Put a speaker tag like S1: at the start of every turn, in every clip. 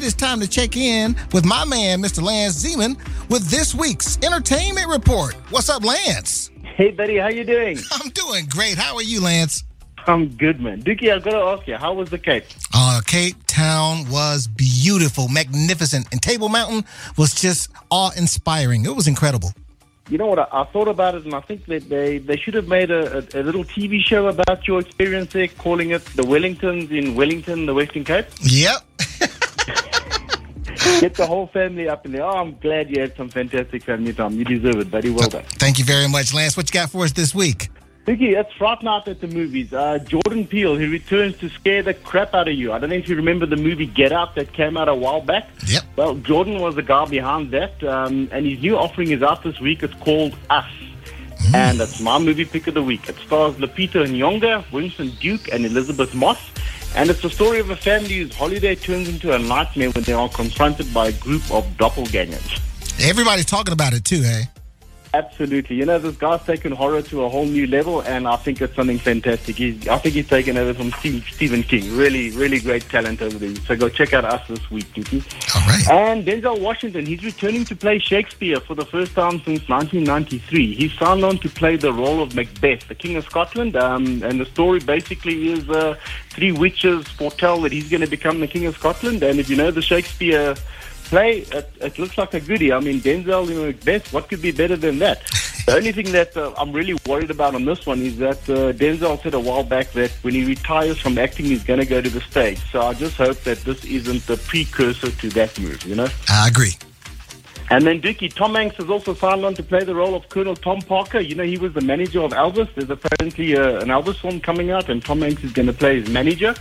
S1: it is time to check in with my man, Mr. Lance Zeman, with this week's entertainment report. What's up, Lance?
S2: Hey, buddy, how you doing?
S1: I'm doing great. How are you, Lance?
S2: I'm good, man. Dookie, I've got to ask you, how was the Cape?
S1: Uh, Cape Town was beautiful, magnificent, and Table Mountain was just awe-inspiring. It was incredible.
S2: You know what? I, I thought about it, and I think that they, they should have made a, a, a little TV show about your experience there, calling it the Wellingtons in Wellington, the Western Cape.
S1: Yep.
S2: Get the whole family up in there. Oh, I'm glad you had some fantastic family time. You deserve it, buddy. Well done.
S1: Thank you very much, Lance. What you got for us this week?
S2: Dookie, it's Fright Night at the movies. Uh, Jordan Peele, he returns to scare the crap out of you. I don't know if you remember the movie Get Out that came out a while back.
S1: Yep.
S2: Well, Jordan was the guy behind that, um, and his new offering is out this week. It's called Us. And it's my movie pick of the week. It stars Lupita Nyong'o, Winston Duke, and Elisabeth Moss. And it's the story of a family whose holiday turns into a nightmare when they are confronted by a group of doppelgangers.
S1: Everybody's talking about it too, hey?
S2: Absolutely. You know, this guy's taken horror to a whole new level, and I think it's something fantastic. He's, I think he's taken over from Steve, Stephen King. Really, really great talent over there. So go check out us this week, Dookie.
S1: All right.
S2: And Denzel Washington, he's returning to play Shakespeare for the first time since 1993. He's signed on to play the role of Macbeth, the King of Scotland. Um, and the story basically is uh, three witches foretell that he's going to become the King of Scotland. And if you know the Shakespeare play, it, it looks like a goodie. I mean, Denzel in Macbeth, what could be better than that? The only thing that uh, I'm really worried about on this one is that uh, Denzel said a while back that when he retires from acting, he's going to go to the stage. So I just hope that this isn't the precursor to that move, you know?
S1: I agree.
S2: And then Dookie, Tom Hanks has also signed on to play the role of Colonel Tom Parker. You know, he was the manager of Elvis. There's apparently uh, an Elvis film coming out, and Tom Hanks is going to play his manager.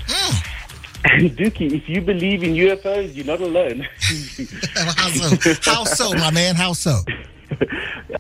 S2: And Dookie, if you believe in UFOs, you're not alone.
S1: How so? How so, my man? How so?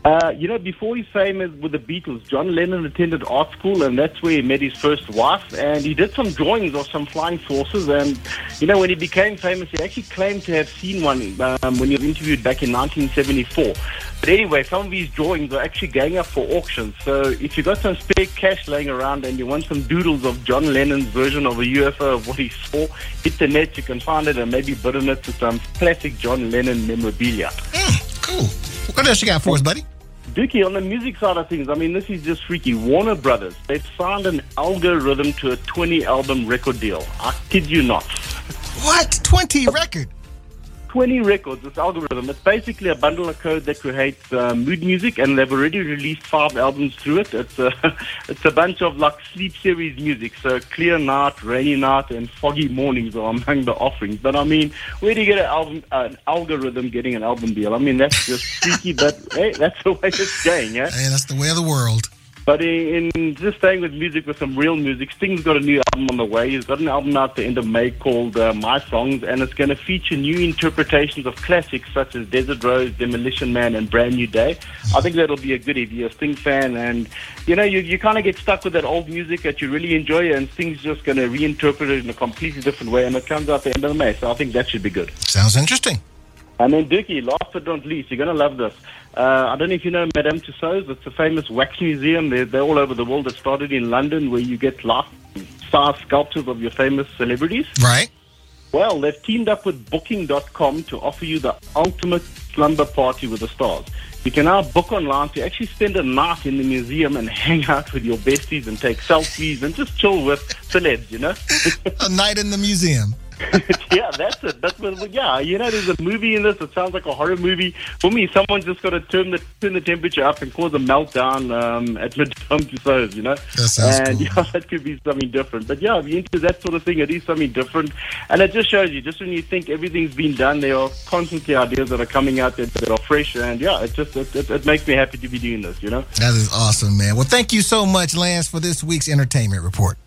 S2: Uh, you know, before his fame is with the Beatles, John Lennon attended art school, and that's where he met his first wife. And he did some drawings of some flying saucers. And you know, when he became famous, he actually claimed to have seen one um, when he was interviewed back in 1974. But anyway, some of these drawings are actually going up for auction. So if you've got some spare cash laying around and you want some doodles of John Lennon's version of a UFO of what he saw, hit the net. You can find it and maybe bid on it to some classic John Lennon memorabilia.
S1: Mm, cool. What else you got for us, buddy?
S2: Dookie, on the music side of things, I mean, this is just freaky. Warner Brothers, they've signed an algorithm to a 20 album record deal. I kid you not.
S1: What? 20 record?
S2: 20 records, this algorithm. It's basically a bundle of code that creates uh, mood music, and they've already released five albums through it. It's a, it's a bunch of like sleep series music. So Clear Night, Rainy Night, and Foggy Mornings are among the offerings. But I mean, where do you get an, album, an algorithm getting an album deal? I mean, that's just freaky, but hey, that's the way it's going, yeah?
S1: Hey, that's the way of the world.
S2: But in, in just staying with music, with some real music, Sting's got a new album on the way. He's got an album out the end of May called uh, My Songs, and it's going to feature new interpretations of classics such as Desert Rose, Demolition Man, and Brand New Day. I think that'll be a good if you're a Sting fan, and you know, you, you kind of get stuck with that old music that you really enjoy, and Sting's just going to reinterpret it in a completely different way, and it comes out the end of May. So I think that should be good.
S1: Sounds interesting.
S2: And then Dookie, last but not least, you're going to love this. Uh, I don't know if you know Madame Tussauds. It's a famous wax museum. They're, they're all over the world. It started in London where you get life size sculptures of your famous celebrities.
S1: Right.
S2: Well, they've teamed up with Booking.com to offer you the ultimate slumber party with the stars. You can now book online to actually spend a night in the museum and hang out with your besties and take selfies and just chill with celebs, you know?
S1: a night in the museum.
S2: yeah, that's it. That's what. Yeah, you know, there's a movie in this. It sounds like a horror movie. For me, someone's just got to turn the turn the temperature up and cause a meltdown um, at Madame Tussauds. You know,
S1: that sounds
S2: and
S1: cool.
S2: yeah, that could be something different. But yeah, if you're into that sort of thing, it is something different, and it just shows you. Just when you think everything's been done, there are constantly ideas that are coming out that, that are fresh, and yeah, it just it, it, it makes me happy to be doing this. You know,
S1: that is awesome, man. Well, thank you so much, Lance, for this week's entertainment report.